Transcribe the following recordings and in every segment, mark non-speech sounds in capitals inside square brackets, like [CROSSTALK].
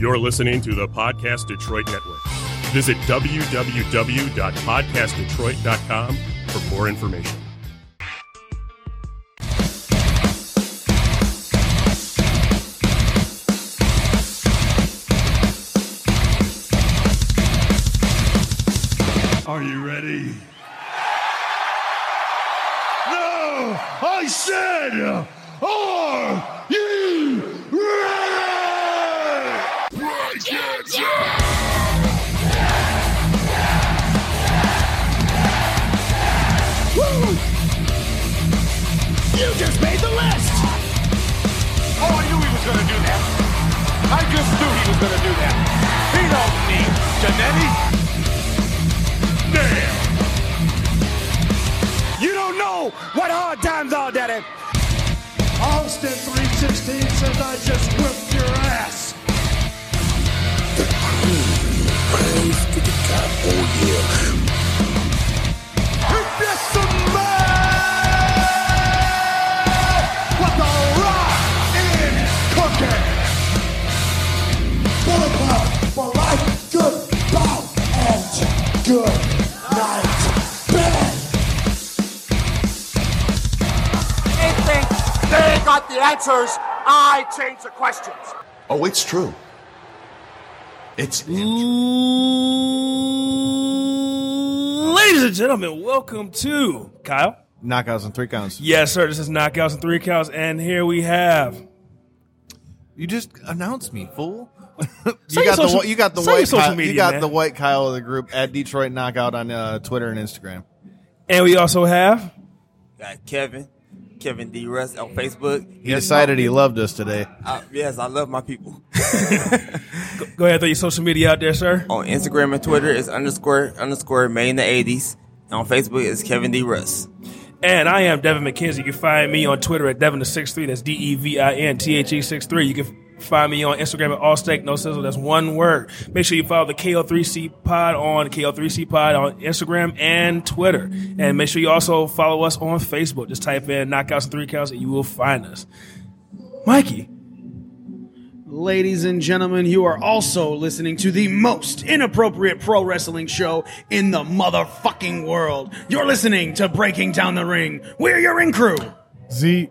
You're listening to the Podcast Detroit Network. Visit www.podcastdetroit.com for more information. Are you ready? No! I said, are just knew he was going to do that. He don't need Jannetty. Damn. You don't know what hard times are, Daddy. Austin 316 says I just whipped your ass. The crew comes to the table, yeah. If it's a man, good night, bed. They think they got the answers. I change the questions. Oh, it's true. It's Ladies and gentlemen, welcome to Kyle. Knockouts and three counts. Yes, sir. This is Knockouts and Three Counts, and here we have. You just announced me, fool. [LAUGHS] Say you got your social- the you got the white social Kyle, media, you got man. the white Kyle of the group at Detroit Knockout on uh, Twitter and Instagram. And we also have. Got Kevin, Kevin D. Russ on Facebook. He decided he loved us today. Uh, yes, I love my people. [LAUGHS] Go ahead, throw your social media out there, sir. On Instagram and Twitter, it's underscore underscore made in the 80s. On Facebook, it's Kevin D. Russ. And I am Devin McKenzie. You can find me on Twitter at Devin the 63. That's D E V I N T H E 63. You can find me on Instagram at All Steak No Sizzle. That's one word. Make sure you follow the KO3C Pod on KO3C Pod on Instagram and Twitter. And make sure you also follow us on Facebook. Just type in Knockouts and Three Counts and you will find us. Mikey. Ladies and gentlemen, you are also listening to the most inappropriate pro wrestling show in the motherfucking world. You're listening to Breaking Down the Ring. We're your ring crew. Z.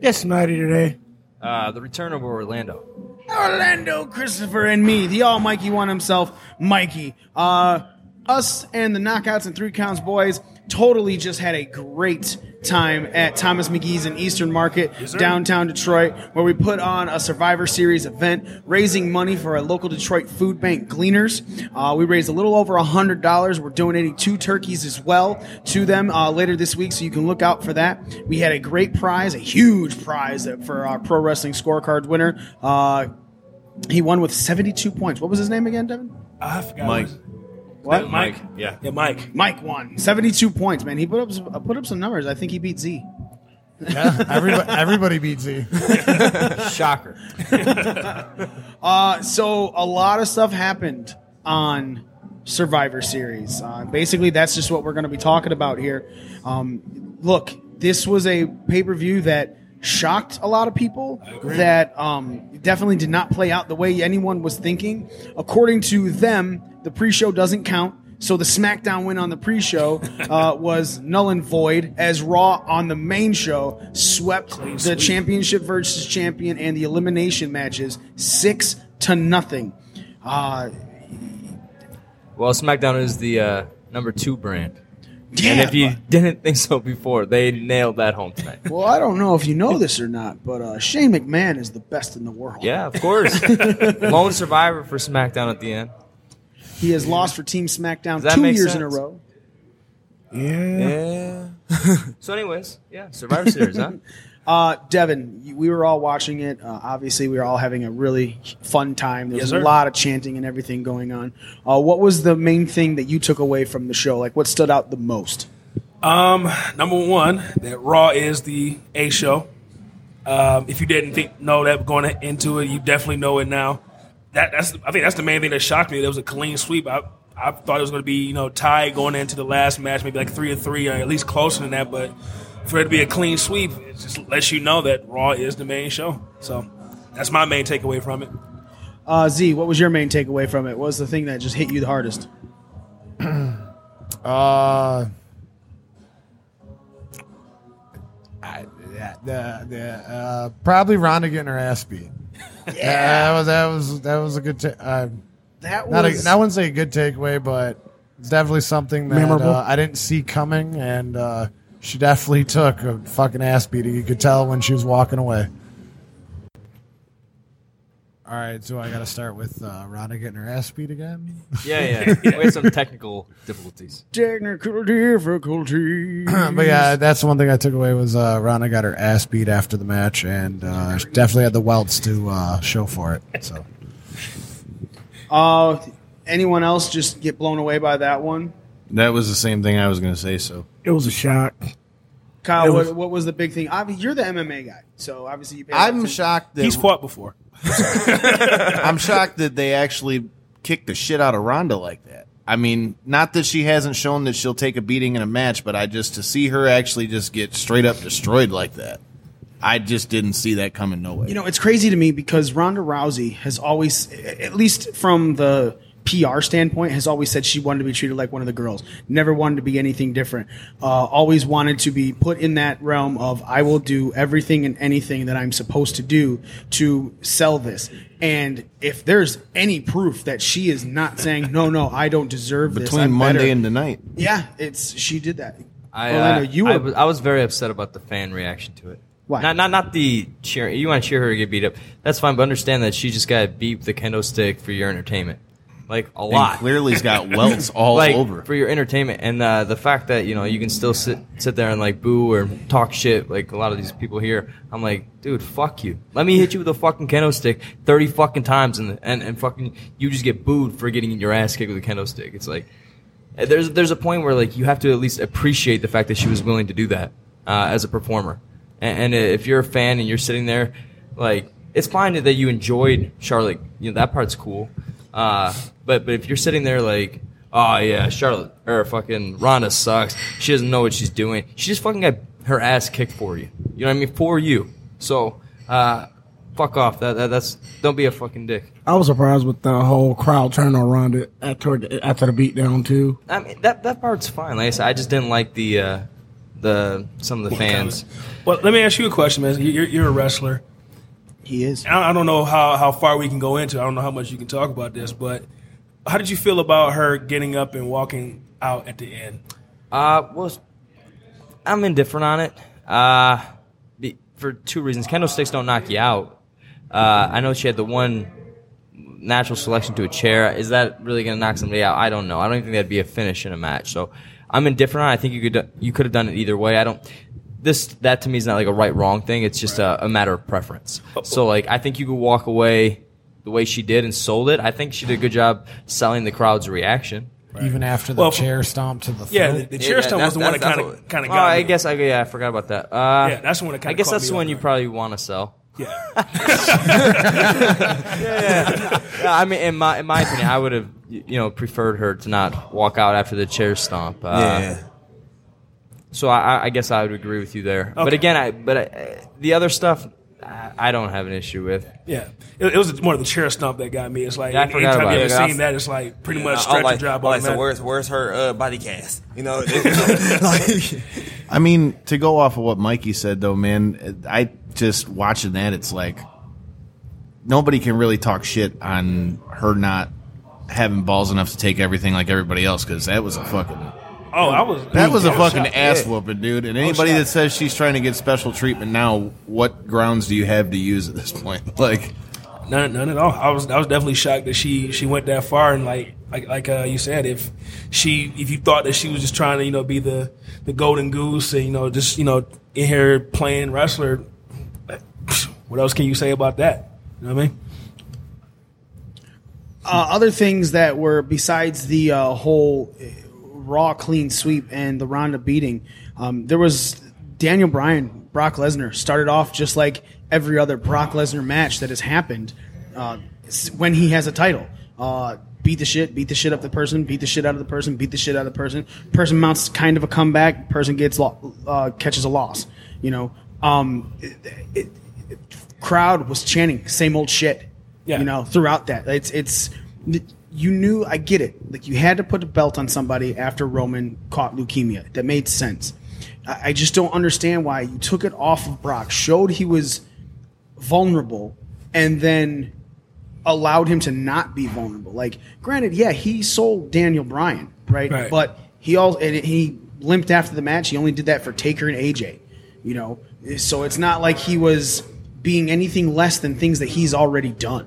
Yes, Nighty today. Uh, the return of Orlando. Orlando, Christopher, and me, the all Mikey one himself, Mikey. Uh, us and the Knockouts and Three Counts boys totally just had a great time at Thomas Magee's in Eastern Market, downtown Detroit, where we put on a Survivor Series event, raising money for a local Detroit food bank, Gleaners. Uh, we raised a little over $100. We're donating two turkeys as well to them uh, later this week, so you can look out for that. We had a great prize, a huge prize for our pro wrestling scorecard winner. Uh, he won with 72 points. What was his name again, Devin? I forgot. Mike. What? Mike. Yeah. Yeah, Mike. Mike won 72 points, man. He put up some- put up some numbers. I think he beat Z. Yeah. Everybody, everybody beats Z. [LAUGHS] Shocker. [LAUGHS] Uh, so a lot of stuff happened on Survivor Series. Uh, basically, that's just what we're going to be talking about here. Um, look, this was a pay per view that shocked a lot of people. That um, definitely did not play out the way anyone was thinking. According to them, the pre-show doesn't count. So the SmackDown win on the pre-show [LAUGHS] uh, was null and void, as Raw on the main show swept the sweep. championship versus champion and the elimination matches six to nothing. Uh, Well, SmackDown is the uh, number two brand. Yeah, and if you but- didn't think so before, they nailed that home tonight. well, I don't know if you know this or not, but uh, Shane McMahon is the best in the world. yeah, of course. [LAUGHS] Lone survivor for SmackDown at the end. he has lost for Team SmackDown that two make years in a sense? row. Yeah. [LAUGHS] so, anyways, yeah, Survivor Series, huh? [LAUGHS] Uh, Devin, we were all watching it. Uh, obviously, we were all having a really fun time. There was Yes, a lot of chanting and everything going on. Uh, what was the main thing that you took away from the show? Like, what stood out the most? Um, number one, that Raw is the A show. Um, if you didn't think know that going into it, you definitely know it now. That that's I think that's the main thing that shocked me. There was a clean sweep. I I thought it was going to be you know tied going into the last match, maybe like three or three, or at least closer than that. But for it to be a clean sweep, it just lets you know that Raw is the main show. So that's my main takeaway from it. Uh, Z, what was your main takeaway from it? What was the thing that just hit you the hardest? [CLEARS THROAT] Uh, I, yeah, the, the, uh, probably Ronda getting her ass [LAUGHS] beat. Yeah, that was that was that was a good. Ta- uh, That not a, I wouldn't say a good takeaway, but it's definitely something that uh, I didn't see coming, and uh, she definitely took a fucking ass beating. You could tell when she was walking away. All right, so I got to start with uh, Ronda getting her ass beat again. Yeah, yeah. we had some technical difficulties. [LAUGHS] technical difficulty. [CLEARS THROAT] but yeah, that's one thing I took away was uh, Ronda got her ass beat after the match, and uh, she definitely had the welts to uh, show for it. So Uh, anyone else just get blown away by that one? That was the same thing I was going to say. So It was a shock. Kyle, was- what, what was the big thing? Obviously, you're the MMA guy, so obviously you. Pay I'm attention. shocked that He's fought before. [LAUGHS] I'm shocked that they actually kicked the shit out of Ronda like that. I mean, not that she hasn't shown that she'll take a beating in a match, but I just to see her actually just get straight up destroyed like that. I just didn't see that coming no way. You know, it's crazy to me because Ronda Rousey has always, at least from the PR standpoint, has always said she wanted to be treated like one of the girls. Never wanted to be anything different. Uh, always wanted to be put in that realm of I will do everything and anything that I'm supposed to do to sell this. And if there's any proof that she is not saying no, no, I don't deserve this Between I'm Monday better," and tonight. yeah, it's she did that. I, Orlando, uh, you I, were was, I was very upset about the fan reaction to it. Why? Not, not, not the cheer. You want to cheer her to get beat up. That's fine, but understand that she just got beat with the kendo stick for your entertainment. Like, a lot. And clearly he's got [LAUGHS] welts all like, over. For your entertainment. And uh, the fact that, you know, you can still sit sit there and, like, boo or talk shit, like a lot of these people here. I'm like, dude, fuck you. Let me hit you with a fucking kendo stick 30 fucking times and, and, and fucking you just get booed for getting your ass kicked with a kendo stick. It's like, there's there's a point where like you have to at least appreciate the fact that she was willing to do that uh, as a performer. And, and if you're a fan and you're sitting there, like it's fine that you enjoyed Charlotte. You know that part's cool. Uh, but but if you're sitting there like, oh yeah, Charlotte or fucking Ronda sucks. She doesn't know what she's doing. She just fucking got her ass kicked for you. You know what I mean? For you. So uh, fuck off. That, that that's don't be a fucking dick. I was surprised with the whole crowd turning around it after after the beatdown too. I mean that that part's fine. Like I said, I just didn't like the uh, the some of the fans. Well, let me ask you a question, man. You're, you're a wrestler. He is. I I don't know how, how far we can go into. I don't know how much you can talk about this, but how did you feel about her getting up and walking out at the end? Uh, well, I'm indifferent on it. Uh, be, for two reasons. Kendo sticks don't knock you out. Uh, I know she had the one natural selection to a chair. Is that really going to knock somebody out? I don't know. I don't even think that'd be a finish in a match. So I'm indifferent on. it. I think you could you could have done it either way. I don't. This that to me is not like a right wrong thing. It's just a, a matter of preference. So like I think you could walk away the way she did and sold it. I think she did a good job selling the crowd's reaction. even after the Well, chair stomp to the throat. Yeah, the, the chair Yeah, stomp was the one that kind of kind of Oh, I me. guess I yeah I forgot about that. Uh, Yeah, that's the one that I guess that's the off one you probably want to sell. [LAUGHS] [LAUGHS] Yeah. Yeah, I mean, in my in my opinion, I would have you know preferred her to not walk out after the chair stomp. Uh, Yeah. So I, I guess I would agree with you there. But again, I but I, the other stuff, I, I don't have an issue with. Yeah, it, it was more of the chair stomp that got me. It's like Yeah, I any- forgot anytime about you it. ever seen that, it's like pretty much stretch like, and drop. I'm like, so automatic. where's where's her uh, body cast? You know, [LAUGHS] [LAUGHS] like, I mean, to go off of what Mikey said, though, man, I just watching that, it's like nobody can really talk shit on her not having balls enough to take everything like everybody else because that was a fucking Oh, I was. that was a fucking shocked. ass Yeah. whooping, dude. And anybody that says she's trying to get special treatment now, what grounds do you have to use at this point? [LAUGHS] Like, None, none at all. I was, I was definitely shocked that she, she went that far. And like, like, like uh, you said, if she, if you thought that she was just trying to, you know, be the, the golden goose, and you know, just you know, in here playing wrestler, [SIGHS] what else can you say about that? You know what I mean? Uh, other things that were besides the uh, whole uh, raw clean sweep and the Ronda beating, um, there was Daniel Bryan, Brock Lesnar started off just like every other Brock Lesnar match that has happened uh, when he has a title. Uh, beat the shit, beat the shit up the person, beat the shit out of the person, beat the shit out of the person. Person mounts kind of a comeback. Person gets lo- uh, catches a loss. You know, um, it, it, crowd was chanting same old shit Yeah. You know, throughout that, it's it's you knew. I get it. Like you had to put a belt on somebody after Roman caught leukemia. That made sense. I, I just don't understand why you took it off of Brock, showed he was vulnerable, and then allowed him to not be vulnerable. Like, granted, yeah, he sold Daniel Bryan, right? Right. But he all and he limped after the match. He only did that for Taker and AJ, you know. So it's not like he was being anything less than things that he's already done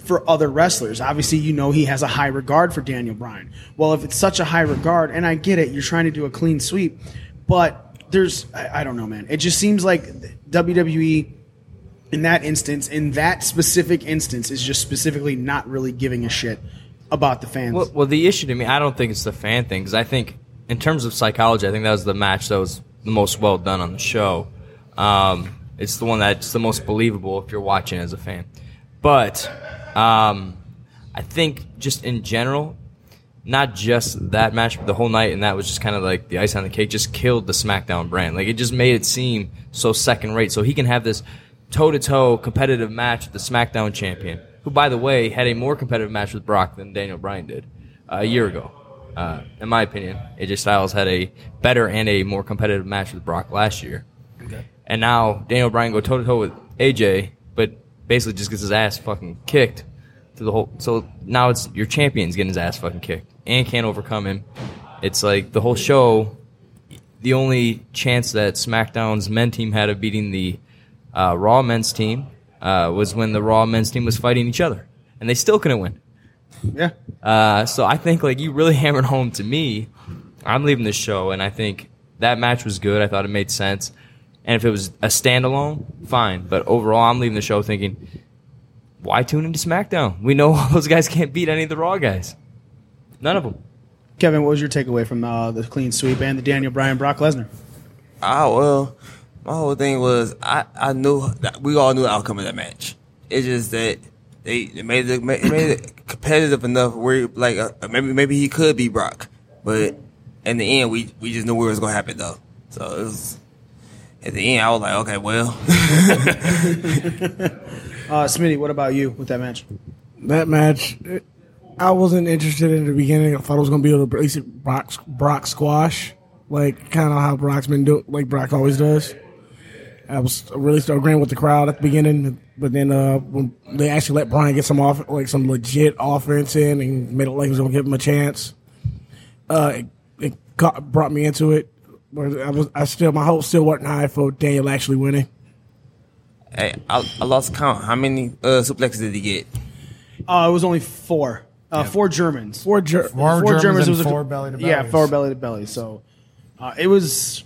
for other wrestlers. Obviously, you know he has a high regard for Daniel Bryan. Well, if it's such a high regard, and I get it, you're trying to do a clean sweep, but there's I, I don't know, man. It just seems like WWE in that instance, in that specific instance, is just specifically not really giving a shit about the fans. Well, well, the issue to me, I don't think it's the fan thing because I think, in terms of psychology, I think that was the match that was the most well done on the show. Um, it's the one that's the most believable if you're watching as a fan. But um, I think just in general, not just that match, but the whole night, and that was just kind of like the ice on the cake, just killed the SmackDown brand. Like it just made it seem so second rate. So he can have this toe to toe competitive match with the SmackDown champion, who, by the way, had a more competitive match with Brock than Daniel Bryan did uh, a year ago. Uh, in my opinion, AJ Styles had a better and a more competitive match with Brock last year. And now Daniel Bryan go toe to toe with AJ, basically just gets his ass fucking kicked through the whole. So now it's your champion's getting his ass fucking kicked and can't overcome him. It's like the whole show. The only chance that SmackDown's men team had of beating the uh, Raw men's team uh, was when the Raw men's team was fighting each other, and they still couldn't win. Yeah. Uh, so I think like you really [LAUGHS] hammered home to me. I'm leaving this show, and I think that match was good. I thought it made sense. And if it was a standalone, fine. But overall, I'm leaving the show thinking, why tune into SmackDown? We know [LAUGHS] those guys can't beat any of the Raw guys. None of them. Kevin, what was your takeaway from uh, the clean sweep and the Daniel Bryan Brock Lesnar? Ah, well, my whole thing was I, I knew that we all knew the outcome of that match. It's just that they, they made it made it competitive enough where like uh, maybe maybe he could be Brock, but in the end we we just knew where it was gonna happen though. So it was at the end I was like, okay, well, [LAUGHS] Uh, Smitty, what about you with that match? That match, it- I wasn't interested in the beginning. I thought it was going to be a basic Brock, Brock squash, like kind of how Brock's been doing, like Brock always does. I was really still agreeing with the crowd at the beginning, but then uh, when they actually let Brian get some off, like some legit offense in, and made it like he was going to give him a chance, uh, it, it got, brought me into it. But I was, I still, my hope still wasn't high for Daniel actually winning. hey, I, I lost count. How many uh, suplexes did he get? Uh, it was only four. Uh, Four Germans. Four, Ger- Four Germans it and was a- four belly to belly. Yeah, bellies. four belly to belly. So uh, it was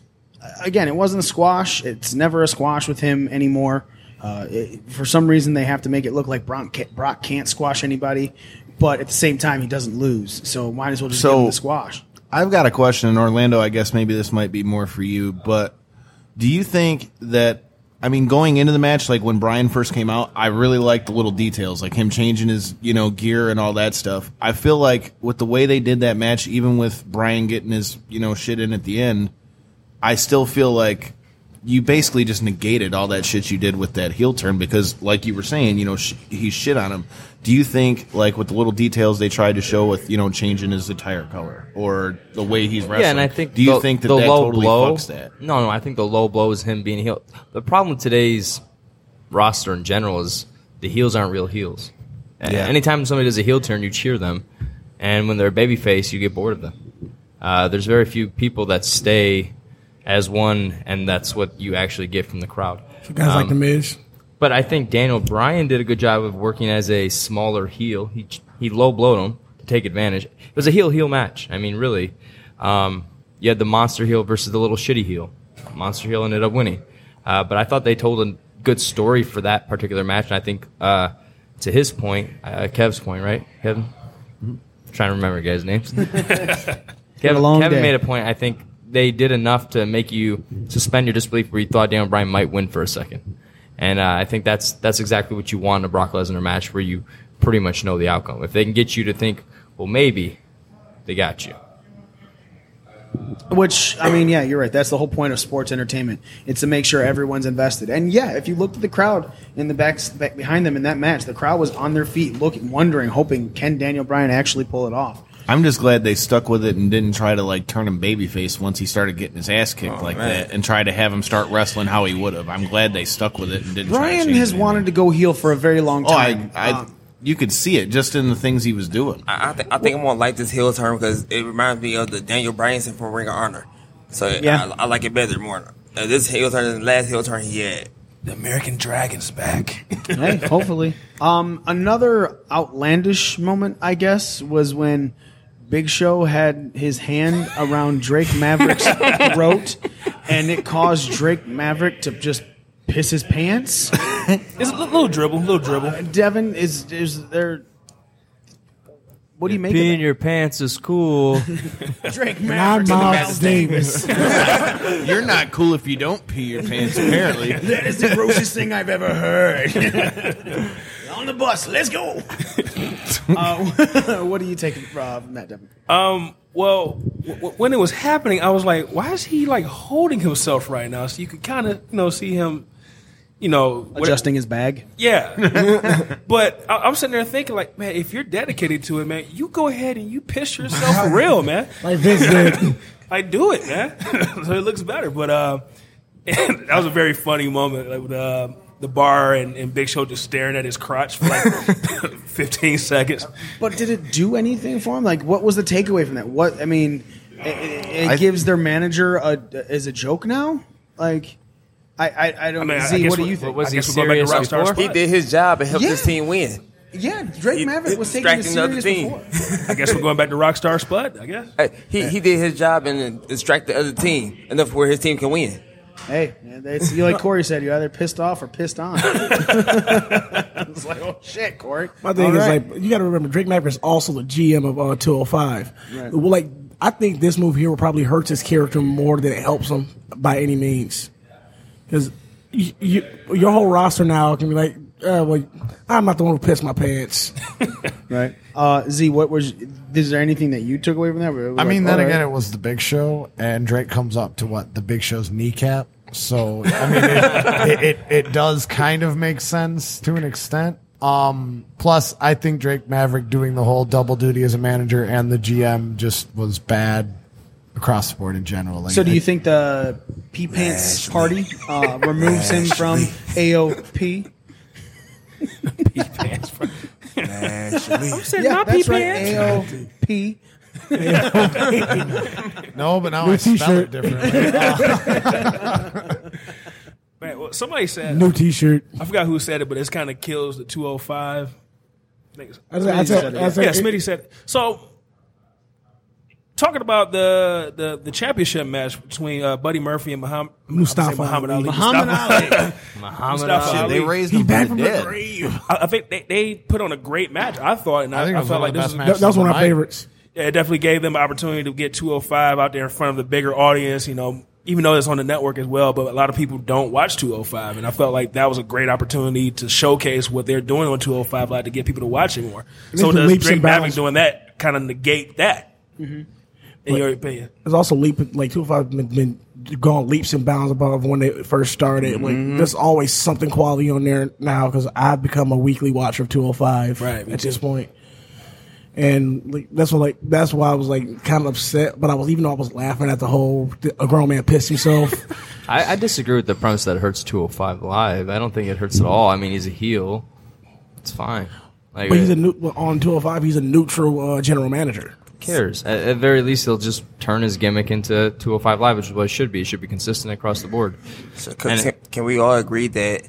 again. It wasn't a squash. It's never a squash with him anymore. Uh, it, for some reason, they have to make it look like Brock, ca- Brock can't squash anybody, but at the same time, he doesn't lose. So might as well just So- give him the squash. I've got a question in Orlando. I guess maybe this might be more for you, but do you think that? I mean, going into the match, like when Brian first came out, I really liked the little details, like him changing his, you know, gear and all that stuff. I feel like with the way they did that match, even with Brian getting his, you know, shit in at the end, I still feel like you basically just negated all that shit you did with that heel turn because, like you were saying, you know, sh- he shit on him. Do you think, like, with the little details they tried to show with, you know, changing his attire color or the way he's wrestling? Yeah, and I think Do you the- think that the that low totally blow, fucks that? No, no, I think the low blow is him being heel. The problem with today's roster in general is the heels aren't real heels. Yeah. Anytime somebody does a heel turn, you cheer them, and when they're a babyface, you get bored of them. Uh, there's very few people that stay as one, and that's what you actually get from the crowd. Guys like Um, the Miz. But I think Daniel Bryan did a good job of working as a smaller heel. He he low blowed him to take advantage. It was a heel heel match. I mean, really, um, you had the monster heel versus the little shitty heel. Monster heel ended up winning, uh, but I thought they told a good story for that particular match. And I think uh, to his point, uh, Kev's point, right, Kevin? trying to remember guys' names. [LAUGHS] Kevin, long Kevin made a point. I think they did enough to make you suspend your disbelief where you thought Daniel Bryan might win for a second. And uh, I think that's that's exactly what you want in a Brock Lesnar match where you pretty much know the outcome. If they can get you to think, well, maybe, they got you. Which I mean, yeah, you're right. That's the whole point of sports entertainment. It's to make sure everyone's invested. And yeah, if you looked at the crowd in the back, back behind them in that match, the crowd was on their feet, looking, wondering, hoping can Daniel Bryan actually pull it off. I'm just glad they stuck with it and didn't try to like turn him babyface once he started getting his ass kicked like man. that, and try to have him start wrestling how he would have. I'm glad they stuck with it and didn't. try to has it. wanted to go heel for a very long Oh, I, time. I, Uh, you could see it just in the things he was doing. I, I, think I think I'm gonna like this heel turn because it reminds me of the Daniel Bryanson from Ring of Honor. So Yeah. I, I like it better more. Uh, this heel turn than the last heel turn he had. The American Dragon's back. hey, hopefully. [LAUGHS] Um, another outlandish moment, I guess, was when Big Show had his hand around Drake Maverick's [LAUGHS] throat, and it caused Drake Maverick to just piss his pants. It's a little dribble, little dribble. Uh, Devin, is is there? What do you make of Peeing that? your pants is cool. [LAUGHS] Drake I'm Maverick? Miles Davis. [LAUGHS] You're not cool if you don't pee your pants. Apparently, [LAUGHS] That is the grossest thing I've ever heard. On the bus, let's go. uh, what do you take uh, from that, Devin? Um. Well, w- w- when it was happening, I was like, "Why is he like holding himself right now?" So you could kind of, you know, see him, you know, what- Adjusting his bag. Yeah. [LAUGHS] but I- I'm sitting there thinking, like, man, if you're dedicated to it, man, you go ahead and you piss yourself for [LAUGHS] real, man. Like Vince did. [LAUGHS] Like, do it, man. so it looks better. But uh, that was a very funny moment, like with uh, the bar and, and Big Show just staring at his crotch for like 15 seconds. But did it do anything for him? Like, what was the takeaway from that? What I mean, it, it, it I- gives their manager a as a joke now. Like, I I, I don't. I mean, I Z, guess what do you think? I guess we're going back to Rockstar He did his job and helped Yeah. his team win. Yeah, Drake He- Maverick was taking it distracting the other serious team. before. [LAUGHS] I guess we're going back to Rockstar Spud, I guess. Hey, he he did his job and distract the other team enough where his team can win. Hey, it's you like Corey said, you're either pissed off or pissed on. [LAUGHS] it's like, oh shit, Corey. My thing All is right. like you got to remember Drake Maverick is also the GM of uh, 205. Right. Well, like I think this move here will probably hurts his character more than it helps him by any means. Because you, you, your whole roster now can be like, uh, well, I'm not the one who pissed my pants. [LAUGHS] right. Uh, Z, what was? Is there anything that you took away from that? I like, mean, then all again, it was the Big Show, and Drake comes up to what the Big Show's kneecap. So I mean, it, [LAUGHS] it, it it does kind of make sense to an extent. Um, plus, I think Drake Maverick doing the whole double duty as a manager and the GM just was bad across the board in general. Like, So, do you I- think the P Pants party uh, removes him from AOP? I said Yeah, not that's pee right. pants. AOP. [LAUGHS] no, but now New I spell it t-shirt. differently. [LAUGHS] Man, well, somebody said New T-shirt. I forgot who said it, but it's kind of kills the 205. I think I said- I said- I said- yeah, Smitty said it. So, talking about the the, the championship match between uh, Buddy Murphy and Muhammad, Mustafa Muhammad Ali. Ali. [LAUGHS] Muhammad Ali. Muhammad Ali. they Ali. raised He's him back from from the the dead. grave. I, I think they, they put on a great match. I thought, and I, I think it I was felt one like of the this best was matches That, that was one of of my night. favorites. yeah, it definitely gave them an opportunity to get 205 out there in front of the bigger audience. You know, even though it's on the network as well, but a lot of people don't watch 205, and I felt like that was a great opportunity to showcase what they're doing on 205 Live to get people to watch it more. So they put does leaps Drake and Maverick bounds. doing that kind of negate that? In your opinion, There's also leap like two five been, been gone leaps and bounds above when they first started. Mm-hmm. Like there's always something quality on there now because I've become a weekly watcher of 205 Right, me at this point. And like, that's what like that's why I was like kind of upset, but I was even though I was laughing at the whole a grown man pissed himself. [LAUGHS] I, I disagree with the premise that it hurts 205 live. I don't think it hurts at all. I mean, he's a heel. It's fine. Like, but he's a who new, on 205. He's a neutral uh, general manager. Cares? At, at very least, he'll just turn his gimmick into 205 live, which is what it should be. It should be consistent across the board. So can, it- can we all agree that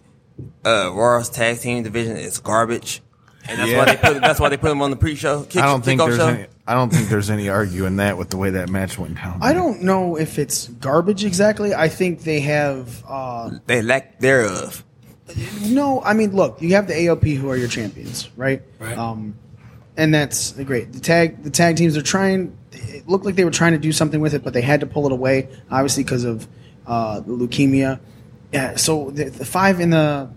uh, Raw's tag team division is garbage? And that's Yeah. why they put that's why they put him on the pre-show. Kick, I don't think there's show. any. I don't think there's any arguing that with the way that match went down. I don't know if it's garbage exactly. I think they have. Uh, They lack thereof. no, I mean, look, you have the AOP who are your champions, right? Right. Um, and that's great. The tag, the tag teams are trying. It looked like they were trying to do something with it, but they had to pull it away, obviously because of uh, the leukemia. Yeah. So the, the five in the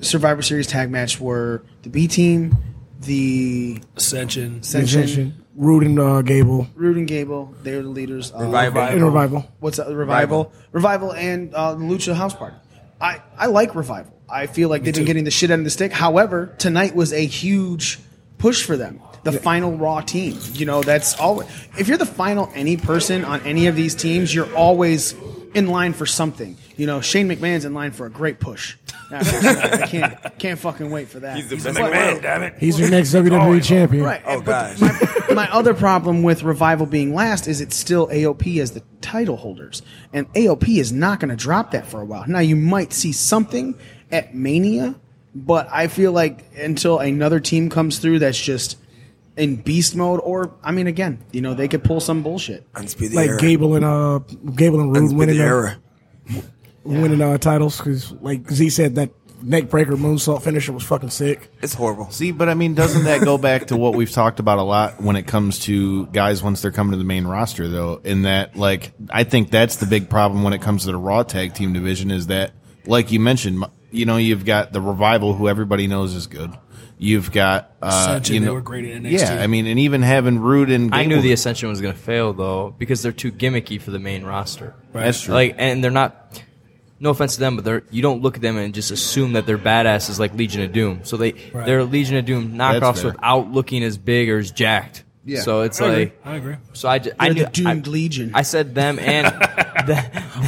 Survivor Series tag match were the B team, the Ascension. Ascension, Ascension. Roode and uh, Gable. Roode and Gable, they're the leaders. Uh, Revival. In Revival. What's that? Revival, Revival, and uh, the Lucha House Party. I I like Revival. I feel like they've been getting the shit out of the stick. However, tonight was a huge push for them. The final Raw team. You know, that's always. If you're the final any person on any of these teams, you're always in line for something. You know, Shane McMahon's in line for a great push. I can't can't fucking wait for that. He's the But- best man, damn it. He's your next WWE champion. Right. Oh, but gosh. My, my other problem with Revival being last is it's still AOP as the title holders. And AOP is not going to drop that for a while. Now, you might see something at Mania, but I feel like until another team comes through that's just in beast mode, or, I mean, again, you know, they could pull some bullshit. Undisputed Like era. Gable and uh, Gable and Roode Undisputed winning the, era. winning uh, titles because, like Z said, that neck breaker moonsault finisher was fucking sick. It's horrible. See, but I mean, doesn't that go back to what we've talked about a lot when it comes to guys once they're coming to the main roster, though? In that, like, I think that's the big problem when it comes to the Raw tag team division is that, like you mentioned, m- you know, you've got the Revival, who everybody knows is good. You've got, uh, Ascension, you they know, were great in NXT. yeah. I mean, and even having Roode and I knew Gable- the Ascension was going to fail though because they're too gimmicky for the main roster. That's true. Like, and they're not. No offense to them, but they're you don't look at them and just assume that they're badasses like Legion of Doom. So they Right. they're Legion of Doom That's knockoffs fair. without looking as big or as jacked. Yeah. So it's I agree. like I agree. so I, ju- I knew the doomed I, legion. I said them and [LAUGHS] the,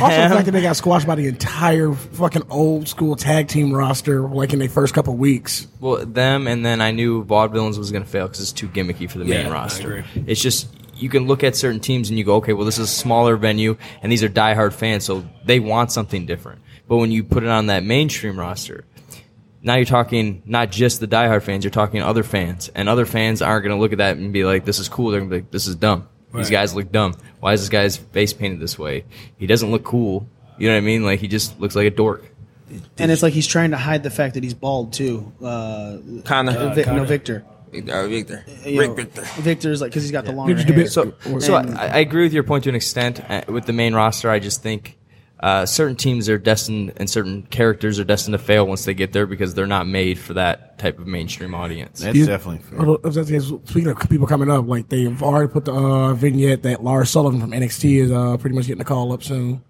Also, the them- fact that they got squashed by the entire fucking old school tag team roster, like in their first couple weeks. Well, them, and then I knew Vaudevillains was going to fail because it's too gimmicky for the main Yeah, I roster. agree. It's just you can look at certain teams and you go, okay, well, this is a smaller venue, and these are diehard fans, so they want something different. But when you put it on that mainstream roster, now you're talking not just the diehard fans, you're talking other fans, and other fans aren't going to look at that and be like, "This is cool." They're going to be like, "This is dumb." These guys look dumb. Why is this guy's face painted this way? He doesn't look cool. You know what I mean? Like he just looks like a dork. And it's like he's trying to hide the fact that he's bald, too. Uh, Konnor. uh, Vi- no, Konnor. Viktor. Uh, Viktor. You Rick know, Viktor. Viktor's like, because he's got the longer Viktor hair. So, so I, I agree with your point to an extent. Uh, with the main roster, I just think uh, certain teams are destined and certain characters are destined to fail once they get there because they're not made for that type of mainstream audience. That's You- definitely fair. Although, if that's the case, Speaking of people coming up, like they've already put the uh, vignette that Lars Sullivan from NXT is uh, pretty much getting a call up soon.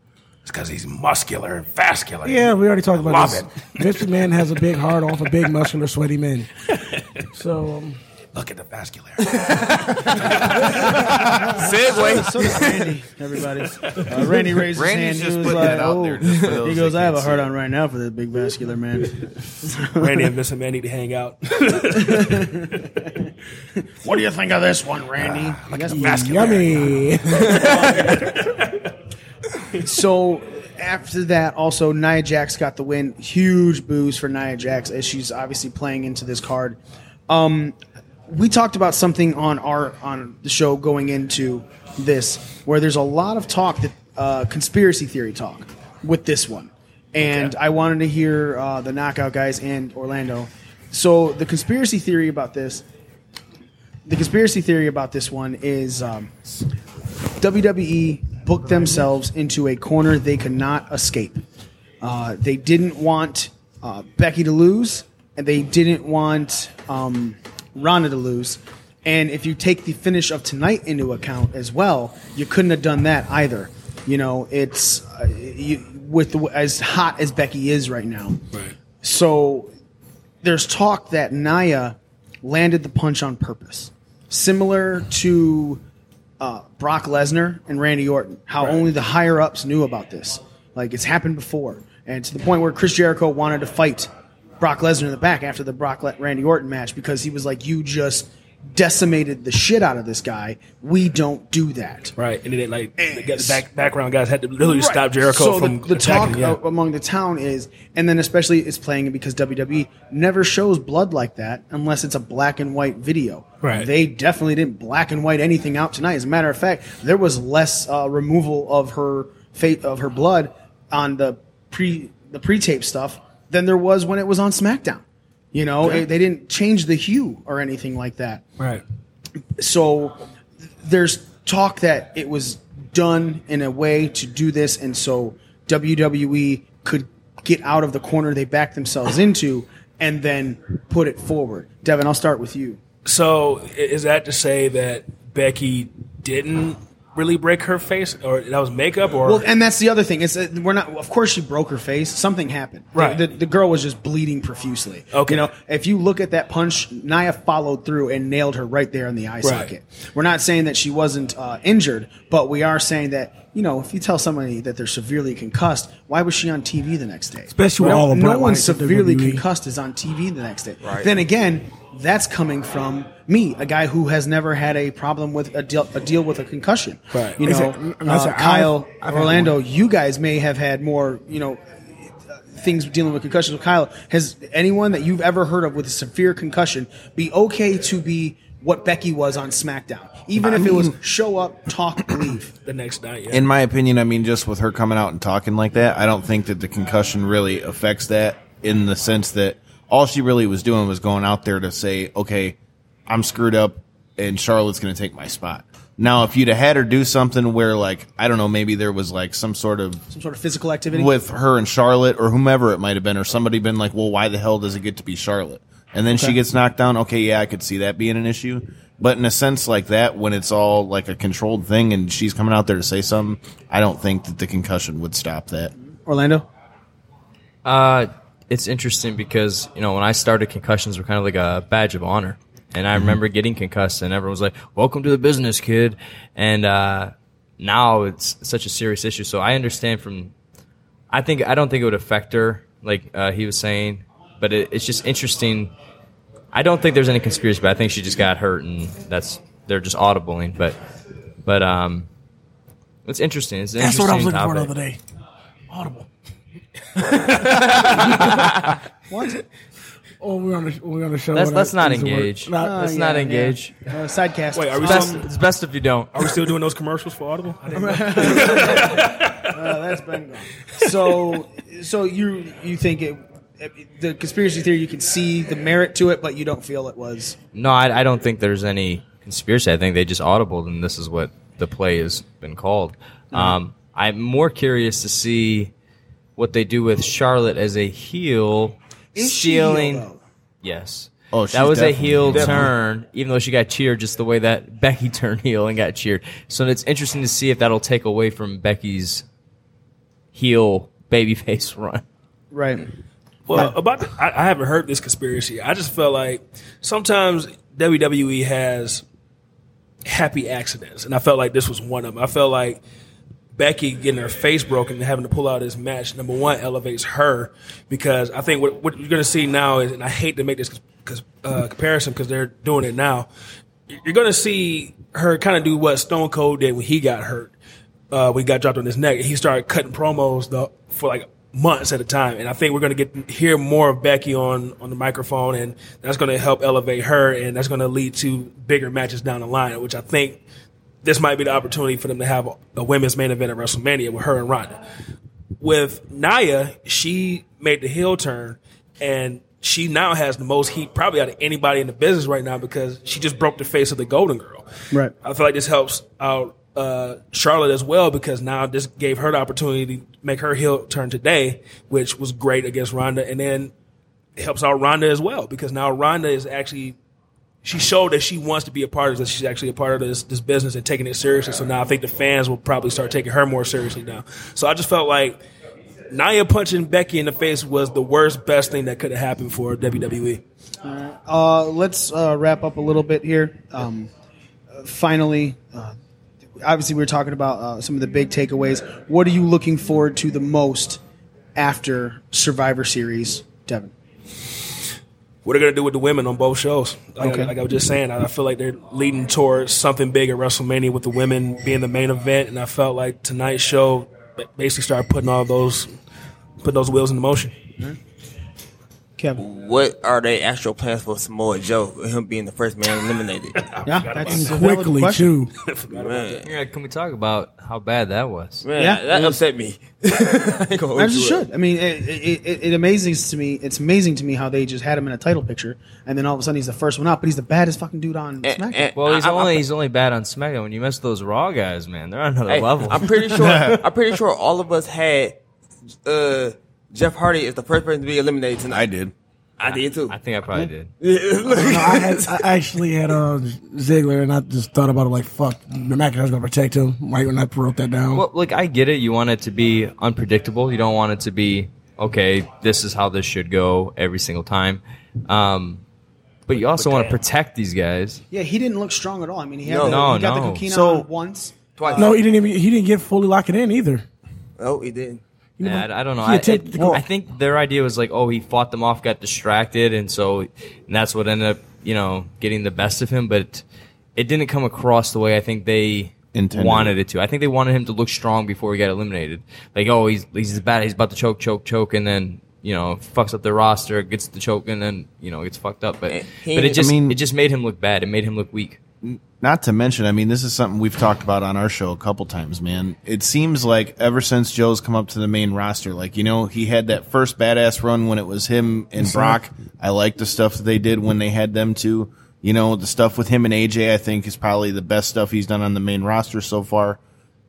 It's because he's muscular and vascular. Yeah, we already talked about Love this. it. Vince McMahon has a big heart on for big, muscular, sweaty men. [LAUGHS] So um, Look at the vascular. [LAUGHS] Segue. So does Randy, everybody. [LAUGHS] Uh, Randy raised his Randy's hand. just He was putting like, that out "Oh." there just He goes, I have a can't hard on right now for this big vascular man. [LAUGHS] Randy and Vincent Man need to hang out. what do you think of this one, Randy? I guess yummy. so after that, also Nia Jax got the win. Huge boost for Nia Jax as she's obviously playing into this card. Um, we talked about something on our on the show going into this, where there's a lot of talk that uh, conspiracy theory talk with this one, and I wanted to hear uh, the knockout guys and Orlando. So the conspiracy theory about this, the conspiracy theory about this one is um, WWE booked themselves into a corner they could not escape. Uh, they didn't want uh, Becky to lose, and they didn't want um, Ronda to lose. And if you take the finish of tonight into account as well, you couldn't have done that either. You know, it's uh, you, with the, as hot as Becky is right now. Right. So there's talk that Nia landed the punch on purpose, similar to uh, Brock Lesnar and Randy Orton. How only the higher ups knew about this. Like it's happened before, and to the point where Chris Jericho wanted to fight Brock Lesnar in the back after the Brock Le- Randy Orton match because he was like, "You just decimated the shit out of this guy. We don't do that." Right, and then it, like the, the back, background guys had to literally Right. stop Jericho so from the, the talk yeah. among the town is, and then especially it's playing it because WWE never shows blood like that unless it's a black and white video. Right. They definitely didn't black and white anything out tonight. As a matter of fact, there was less uh, removal of her fate of her blood on the pre the pre tape stuff than there was when it was on SmackDown. You know, Okay. it- they didn't change the hue or anything like that right. so there's talk that it was done in a way to do this, and so WWE could get out of the corner they backed themselves into and then put it forward. Devin, I'll start with you. So is that to say that Becky didn't really break her face, or that was makeup, or Well, and that's the other thing. It's uh, we're not. Of course, she broke her face. Something happened. Right. The, the girl was just bleeding profusely. Okay. You know, if you look at that punch, Nia followed through and nailed her right there in the eye socket. We're not saying that she wasn't uh, injured, but we are saying that you know, if you tell somebody that they're severely concussed, why was she on TV the next day? Especially with no, all the no bright one severely WWE. concussed is on TV the next day. Right. Then again, that's coming from me, a guy who has never had a problem with a deal, a deal with a concussion. Right. You know, it- and I uh, said, Kyle, I've- I've Orlando, you guys may have had more, you know, things dealing with concussions with Kyle. Has anyone that you've ever heard of with a severe concussion be okay to be what Becky was on SmackDown? Even I if it was show up, talk, [CLEARS THROAT] leave. the next night. Yeah. In my opinion, I mean, just with her coming out and talking like that, I don't think that the concussion really affects that in the sense that all she really was doing was going out there to say, okay, I'm screwed up and Charlotte's going to take my spot. Now, if you'd have had her do something where, like, I don't know, maybe there was like some sort of Some sort of physical activity with her and Charlotte or whomever it might have been, or somebody been like, well, why the hell does it get to be Charlotte? And then she gets knocked down. Okay, yeah, I could see that being an issue. But in a sense like that, when it's all like a controlled thing and she's coming out there to say something, I don't think that the concussion would stop that. Orlando. Uh, it's interesting because you know when I started, concussions were kind of like a badge of honor, and I remember getting concussed, and everyone was like, "Welcome to the business, kid." And uh, now it's such a serious issue. So I understand from. I think I don't think it would affect her, like uh, he was saying, but it, it's just interesting. I don't think there's any conspiracy, but I think she just got hurt, and that's they're just audibling. But, but um, it's interesting. It's an That's what I was looking for the other day. Audible. [LAUGHS] What? Oh, we're on the we're on the show. Let's let's not use the word. engage. Not- Let's Oh, not engage. yeah. Uh, sidecast. Wait, are we It's best, still, it's best if you don't. are we still doing those commercials for Audible? I didn't. [LAUGHS] Uh, that's been gone. So, so you you think it, the conspiracy theory? You can see the merit to it, but you don't feel it was. No, I, I don't think there's any conspiracy. I think they just audible, and this is what the play has been called. Um, I'm more curious to see what they do with Charlotte as a heel, Is she heel, stealing. yes. Oh, she's that was a heel definitely. turn, even though she got cheered just the way that [LAUGHS] Becky turned heel and got cheered. So it's interesting to see if that'll take away from Becky's heel babyface [LAUGHS] run. Right. Well, about the, I, I haven't heard this conspiracy. I just felt like sometimes WWE has happy accidents, and I felt like this was one of them. I felt like Becky getting her face broken and having to pull out this match. Number one elevates her because I think what, what you're going to see now is, and I hate to make this uh, comparison because they're doing it now. You're going to see her kind of do what Stone Cold did when he got hurt. Uh, he got dropped on his neck, he started cutting promos the, for like months at a time. And I think we're going to get hear more of Becky on on the microphone, and that's going to help elevate her, and that's going to lead to bigger matches down the line, which I think this might be the opportunity for them to have a, women's main event at WrestleMania with her and Ronda. With Nia, she made the heel turn, and she now has the most heat probably out of anybody in the business right now because she just broke the face of the Golden Girl. Right. I feel like this helps out uh, Charlotte as well because now this gave her the opportunity to make her heel turn today, which was great against Ronda, and then it helps out Ronda as well because now Ronda is actually she showed that she wants to be a part of this. She's actually a part of this this business and taking it seriously. So now I think the fans will probably start taking her more seriously now. So I just felt like Nia punching Becky in the face was the worst, best thing that could have happened for. WWE. Uh, let's uh, wrap up a little bit here. Um, finally, uh, obviously, we were talking about uh, some of the big takeaways. What are you looking forward to the most after Survivor Series, Devin? What are they going to do with the women on both shows? Like, Okay. like I was just saying, I I feel like they're leading towards something big at WrestleMania with the women being the main event, and I felt like tonight's show basically started putting all those putting those wheels in motion. Mm-hmm. Kevin. What are their actual plans for Samoa Joe? Him being the first man eliminated. [LAUGHS] Yeah, that's a Quickly question. too. [LAUGHS] Man, Yeah, can we talk about how bad that was? man Yeah. that upset me. [LAUGHS] I ain't As you should. I mean, it, it, it, it amazes to me. It's amazing to me how they just had him in a title picture, and then all of a sudden he's the first one out. But he's the baddest fucking dude on And- SmackDown. and Well, he's I- I- only he's only bad on SmackDown. When you mess with those Raw guys, man, they're on another Hey, level. I'm pretty sure. I'm pretty sure all of us had uh, Jeff Hardy is the first person to be eliminated tonight. I did. I did too. I think I probably did. [LAUGHS] No, I had I actually had uh, Ziggler, and I just thought about it like, fuck, McIntyre's gonna protect him. Right when I wrote that down. Well, like I get it. You want it to be unpredictable. You don't want it to be okay. This is how this should go every single time. Um, but you also want to protect these guys. Yeah, he didn't look strong at all. I mean, he had No, the, no, he got no. the coquina So- on once. Twice. no, he didn't even he didn't get fully locked it in either. Oh, he did. You know, Yeah, I, I don't know. he I, it- to I think their idea was like, oh, he fought them off, got distracted, and so and that's what ended up, you know, getting the best of him. But it didn't come across the way I think they Intended. wanted it to. I think they wanted him to look strong before he got eliminated. Like, oh, he's he's bad. He's about to choke, choke, choke, and then you know fucks up their roster, gets the choke, and then you know gets fucked up. But He- but it just I mean- it just made him look bad. It made him look weak. Not to mention, I mean, this is something we've talked about on our show a couple times, man. It seems like ever since Joe's come up to the main roster, like, you know, he had that first badass run when it was him and Brock. I like the stuff that they did when they had them two. You know, the stuff with him and AJ, I think, is probably the best stuff he's done on the main roster so far.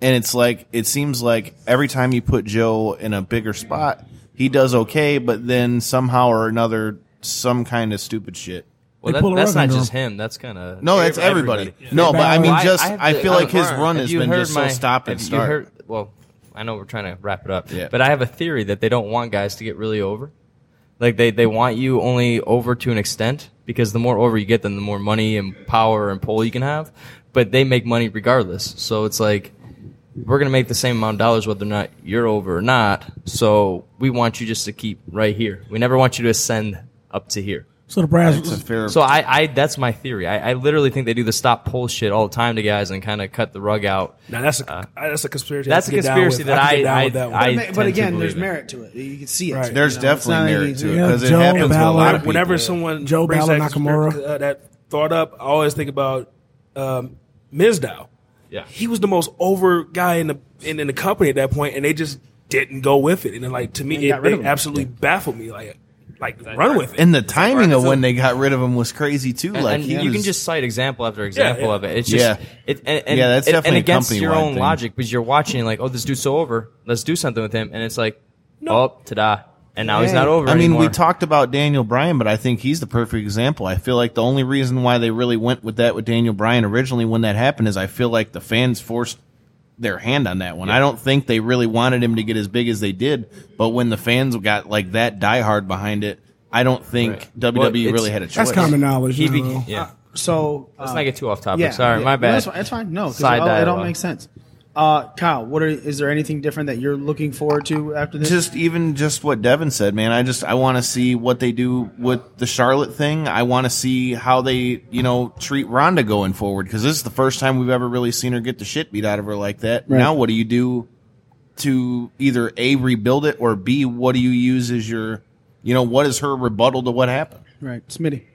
And it's like, it seems like every time you put Joe in a bigger spot, he does okay, but then somehow or another, some kind of stupid shit. Well, They that, pull a that's rug not under just him. him. That's kind of No, that's everybody. No, but I mean, Well, just have I, to- feel like his run have has you been heard just so stop and have you start. heard- well, I know we're trying to wrap it up, Yeah. but I have a theory that they don't want guys to get really over. Like they, they want you only over to an extent because the more over you get, then the more money and power and pull you can have. But they make money regardless. So it's like we're gonna make the same amount of dollars whether or not you're over or not. So we want you just to keep right here. We never want you to ascend up to here. So the brass. It's a fair. So I, I that's my theory. I, I literally think they do the stop pull shit all the time to guys and kind of cut the rug out. Now that's a that's a conspiracy. That's I a can get down conspiracy that can I- I- that one. I- But, tend but to again, there's it. merit to it. You can see it. Right. There's You know, definitely merit like- to it Yeah, because it Joe happens with a lot of people. Whenever someone Joe brings Balor, that, Nakamura. uh, that thought up, I always think about um, Mizdow. Yeah. he was the most over guy in the in, in the company at that point, and they just didn't go with it. And then, like to me, And it, got rid of they him. absolutely baffled me. Like, like run with it. and the timing of when they got rid of him was crazy too. And, like and he you can just cite example after example yeah. of it. It's just Yeah. it, and, and, Yeah, that's definitely a and against your own thing. logic because you're watching like, oh, this dude's so over. Let's do something with him, and it's like, oh, ta-da, and now he's not over. I mean, we talked about Daniel Bryan, but I think he's the perfect example. I feel like the only reason why they really went with that with Daniel Bryan originally when that happened is I feel like the fans forced their hand on that one. I don't think they really wanted him to get as big as they did, but when the fans got like that diehard behind it, I don't think Right. WWE Well, really had a choice. That's common knowledge. He now, became, though. yeah. So Let's uh, not get too off topic. yeah, Sorry, yeah. my No, bad. that's, fine. That's fine. No, 'cause Side it all, it all makes sense. Uh, Kyle, what are, is there anything different that you're looking forward to after this? just even just what Devin said, man. I just I want to see what they do with the Charlotte thing. I want to see how they you know treat Ronda going forward because this is the first time we've ever really seen her get the shit beat out of her like that. Right. Now, what do you do to either a rebuild it or b what do you use as your you know what is her rebuttal to what happened? right, Smitty.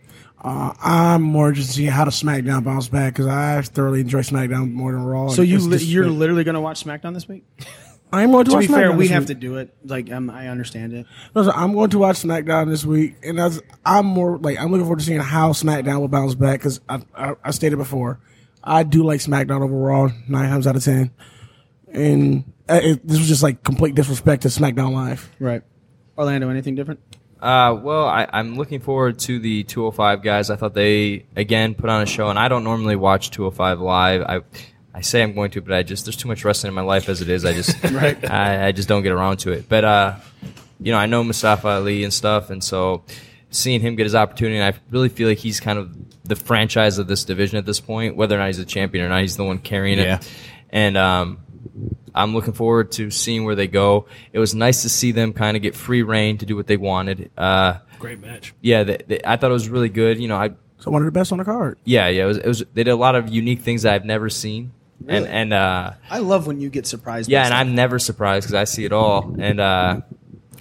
Uh, I'm more just seeing how to SmackDown bounce back because I thoroughly enjoy SmackDown more than Raw. So you li- you're literally going to watch SmackDown this week? I'm going to, To watch be fair, we have week. to do it. Like um, I understand it. No, so I'm going to watch SmackDown this week, and that's, I'm more like I'm looking forward to seeing how SmackDown will bounce back because I, I, I stated before I do like SmackDown overall nine times out of ten, and uh, it, this was just like complete disrespect to SmackDown Live. Right. Orlando, anything different? Uh, well, I, I'm looking forward to the 205 guys. I thought they again put on a show, and I don't normally watch 205 live. I I say I'm going to, but I just there's too much wrestling in my life as it is. I just [LAUGHS] I, I just don't get around to it. But uh, you know, I know Mustafa Ali and stuff, and so seeing him get his opportunity, and I really feel like he's kind of the franchise of this division at this point. Whether or not he's a champion or not, he's the one carrying Yeah. it. And um, I'm looking forward to seeing where they go. It was nice to see them kind of get free reign to do what they wanted. Uh, Great match. yeah, they, they, I thought it was really good. You know, I So one of the best on the card. yeah, yeah, it was, it was. They did a lot of unique things that I've never seen, and and uh, I love when you get surprised. yeah, and stuff. I'm never surprised because I see it all. And uh,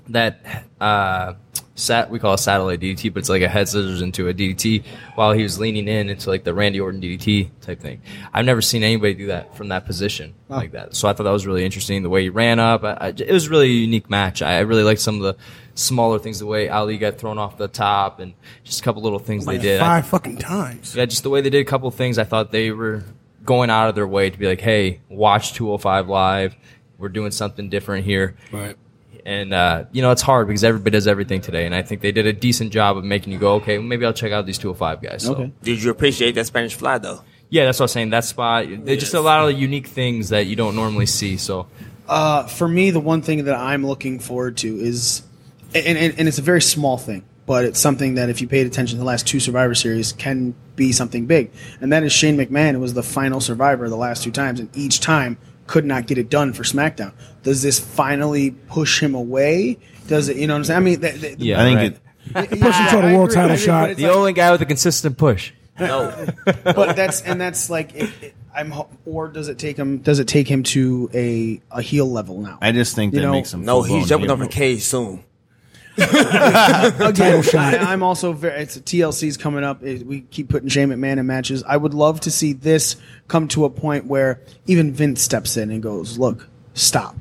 that uh, sat we call a satellite DDT, but it's like a head scissors into a DDT while he was leaning in into like the Randy Orton DDT type thing. I've never seen anybody do that from that position like that. So I thought that was really interesting. The way he ran up, I, I, it was really a unique match. I, I really liked some of the smaller things, the way Ali got thrown off the top, and just a couple little things Like they did. Five fucking times. yeah, just the way they did a couple things, I thought they were going out of their way to be like, "Hey, watch 205 live. We're doing something different here." Right. Like, and uh, you know, it's hard because everybody does everything today, and I think they did a decent job of making you go, okay, well, maybe I'll check out these 205 guys. So. Did you appreciate that Spanish fly though? Yeah, that's what I was saying. That spot, there's just a lot of unique things that you don't normally see. So, Uh, for me, the one thing that I'm looking forward to is, and, and, and it's a very small thing, but it's something that if you paid attention to the last two Survivor Series can be something big, and that is Shane McMahon who was the final Survivor the last two times, and each time could not get it done for SmackDown. Does this finally push him away? Does it? You know what I'm saying? I mean, th- th- yeah, I think right. it, Push him toward a world title shot. the like- only guy with a consistent push. No. [LAUGHS] but that's and that's like it, it, I'm or does it take him does it take him to a a heel level now? I just think You that know, makes him. No, he's jumping hero. off a cage soon. [LAUGHS] Again, I, I'm also very. It's TLC's coming up. It- we keep putting Shane McMahon in matches. I would love to see this come to a point where even Vince steps in and goes, "Look, stop."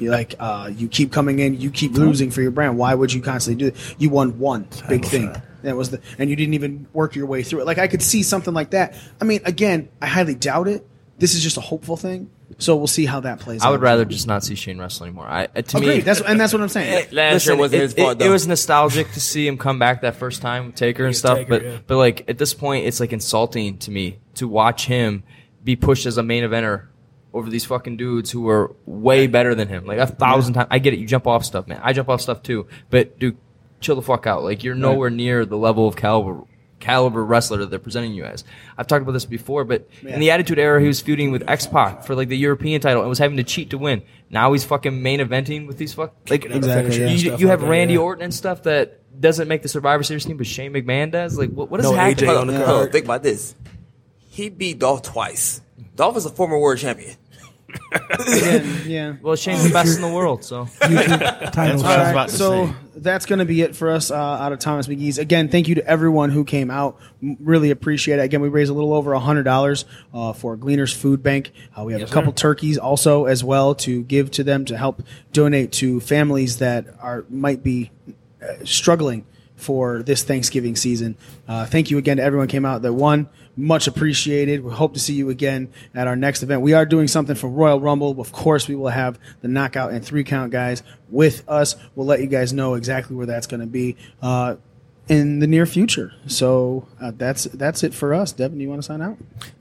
you like uh, you keep coming in, you keep losing for your brand. Why would you constantly do it? You won one big thing. That was the, and you didn't even work your way through it. Like I could see something like that. I mean, again, I highly doubt it. This is just a hopeful thing. So we'll see how that plays. Out. I would out. rather just not see Shane wrestle anymore. I, uh, to me, That's and that's what I'm saying. Last year wasn't it, his fault it, though. it was nostalgic to see him come back that first time with Taker and stuff, Taker, but yeah. but like at this point, it's like insulting to me to watch him be pushed as a main eventer over these fucking dudes who are way better than him, like a thousand times. I get it, you jump off stuff, man. I jump off stuff too, but dude, chill the fuck out. Like you're nowhere near the level of caliber caliber wrestler that they're presenting you as. I've talked about this before, but in the Attitude Era, he was feuding with X Pac for like the European title and was having to cheat to win. Now he's fucking main eventing with these fuck like Exactly, yeah. You, Stuff you like have that, Randy yeah. Orton and stuff that doesn't make the Survivor Series team, but Shane McMahon does. Like what? What is No happening? AJ on the Hold card. on, think about this. He beat Dolph twice. Dolph is a former world champion. [LAUGHS] Again, yeah. Well, Shane's the best in the world, so [LAUGHS] Title what I was about to so say. that's going to be it for us uh, out of Thomas Magee's. Again, thank you to everyone who came out. M- Really appreciate it. Again, we raised a little over hundred dollars uh, for Gleaners Food Bank. Uh, we have a couple turkeys also as well to give to them to help donate to families that are might be uh, struggling for this Thanksgiving season. Uh, thank you again to everyone who came out that won. Much appreciated. We hope to see you again at our next event. We are doing something for Royal Rumble. Of course, we will have the knockout and three count guys with us. We'll let you guys know exactly where that's going to be uh, in the near future. So uh, that's that's it for us. Devin, do you want to sign out?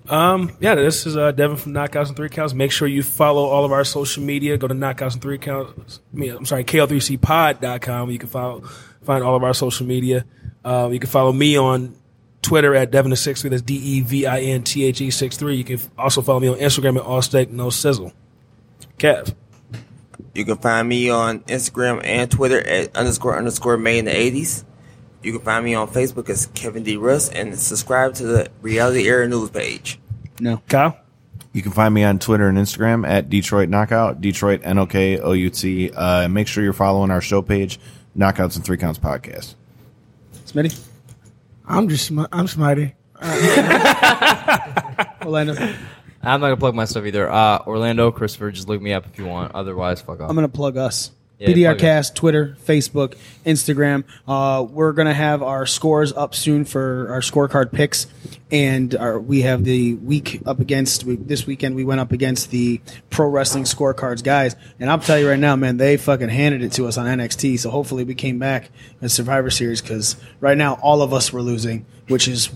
Um, yeah, this is uh, Devin from Knockouts and Three Counts. Make sure you follow all of our social media. Go to Knockouts and Three Counts. I mean, I'm sorry, KL3CPod.com. You can follow, find all of our social media. Uh, you can follow me on Twitter at Devin the Six Three. That's D E V I N T H E six three. You can also follow me on Instagram at All Steak No Sizzle. Kev. You can find me on Instagram and Twitter at underscore underscore May in the 80s. You can find me on Facebook as Kevin D. Russ and subscribe to the Reality Era news page. No, Kyle. You can find me on Twitter and Instagram at Detroit Knockout, Detroit N O K O U T. Uh, and make sure you're following our show page, Knockouts and Three Counts Podcast. Smitty, I'm just smi- I'm Smitey. [LAUGHS] Orlando. I'm not gonna plug my stuff either. Uh, Orlando, Christopher, just look me up if you want. Otherwise, fuck off. I'm going to plug us. Yeah, BDR plug it. Cast, Twitter, Facebook, Instagram. Uh, we're going to have our scores up soon for our scorecard picks. And our, we have the week up against, we, this weekend we went up against the pro wrestling scorecards guys. And I'll tell you right now, man, they fucking handed it to us on NXT. So hopefully we came back in Survivor Series because right now all of us were losing, which is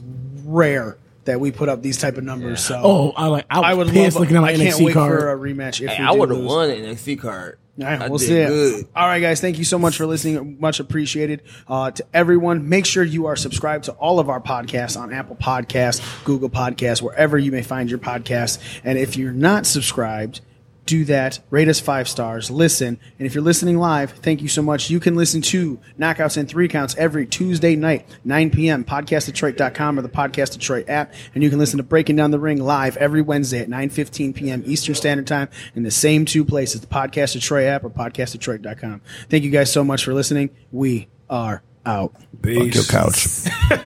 rare that we put up these type of numbers. So Oh, I like. I, was I would pissed love. looking at my I can't NXT wait card. for a rematch. If Hey, we I would have won an NXT card. All right, I we'll see. good. All right, guys. Thank you so much for listening. Much appreciated. Uh, to everyone, make sure you are subscribed to all of our podcasts on Apple Podcasts, Google Podcasts, wherever you may find your podcasts. And if you're not subscribed, do that. Rate us five stars. Listen. And if you're listening live, thank you so much. You can listen to Knockouts and Three Counts every Tuesday night, 9 p.m. PodcastDetroit.com or the Podcast Detroit app. And you can listen to Breaking Down the Ring live every Wednesday at 9.15 p.m. Eastern Standard Time in the same two places, the Podcast Detroit app or PodcastDetroit.com. Thank you guys so much for listening. We are out. Peace. couch. [LAUGHS]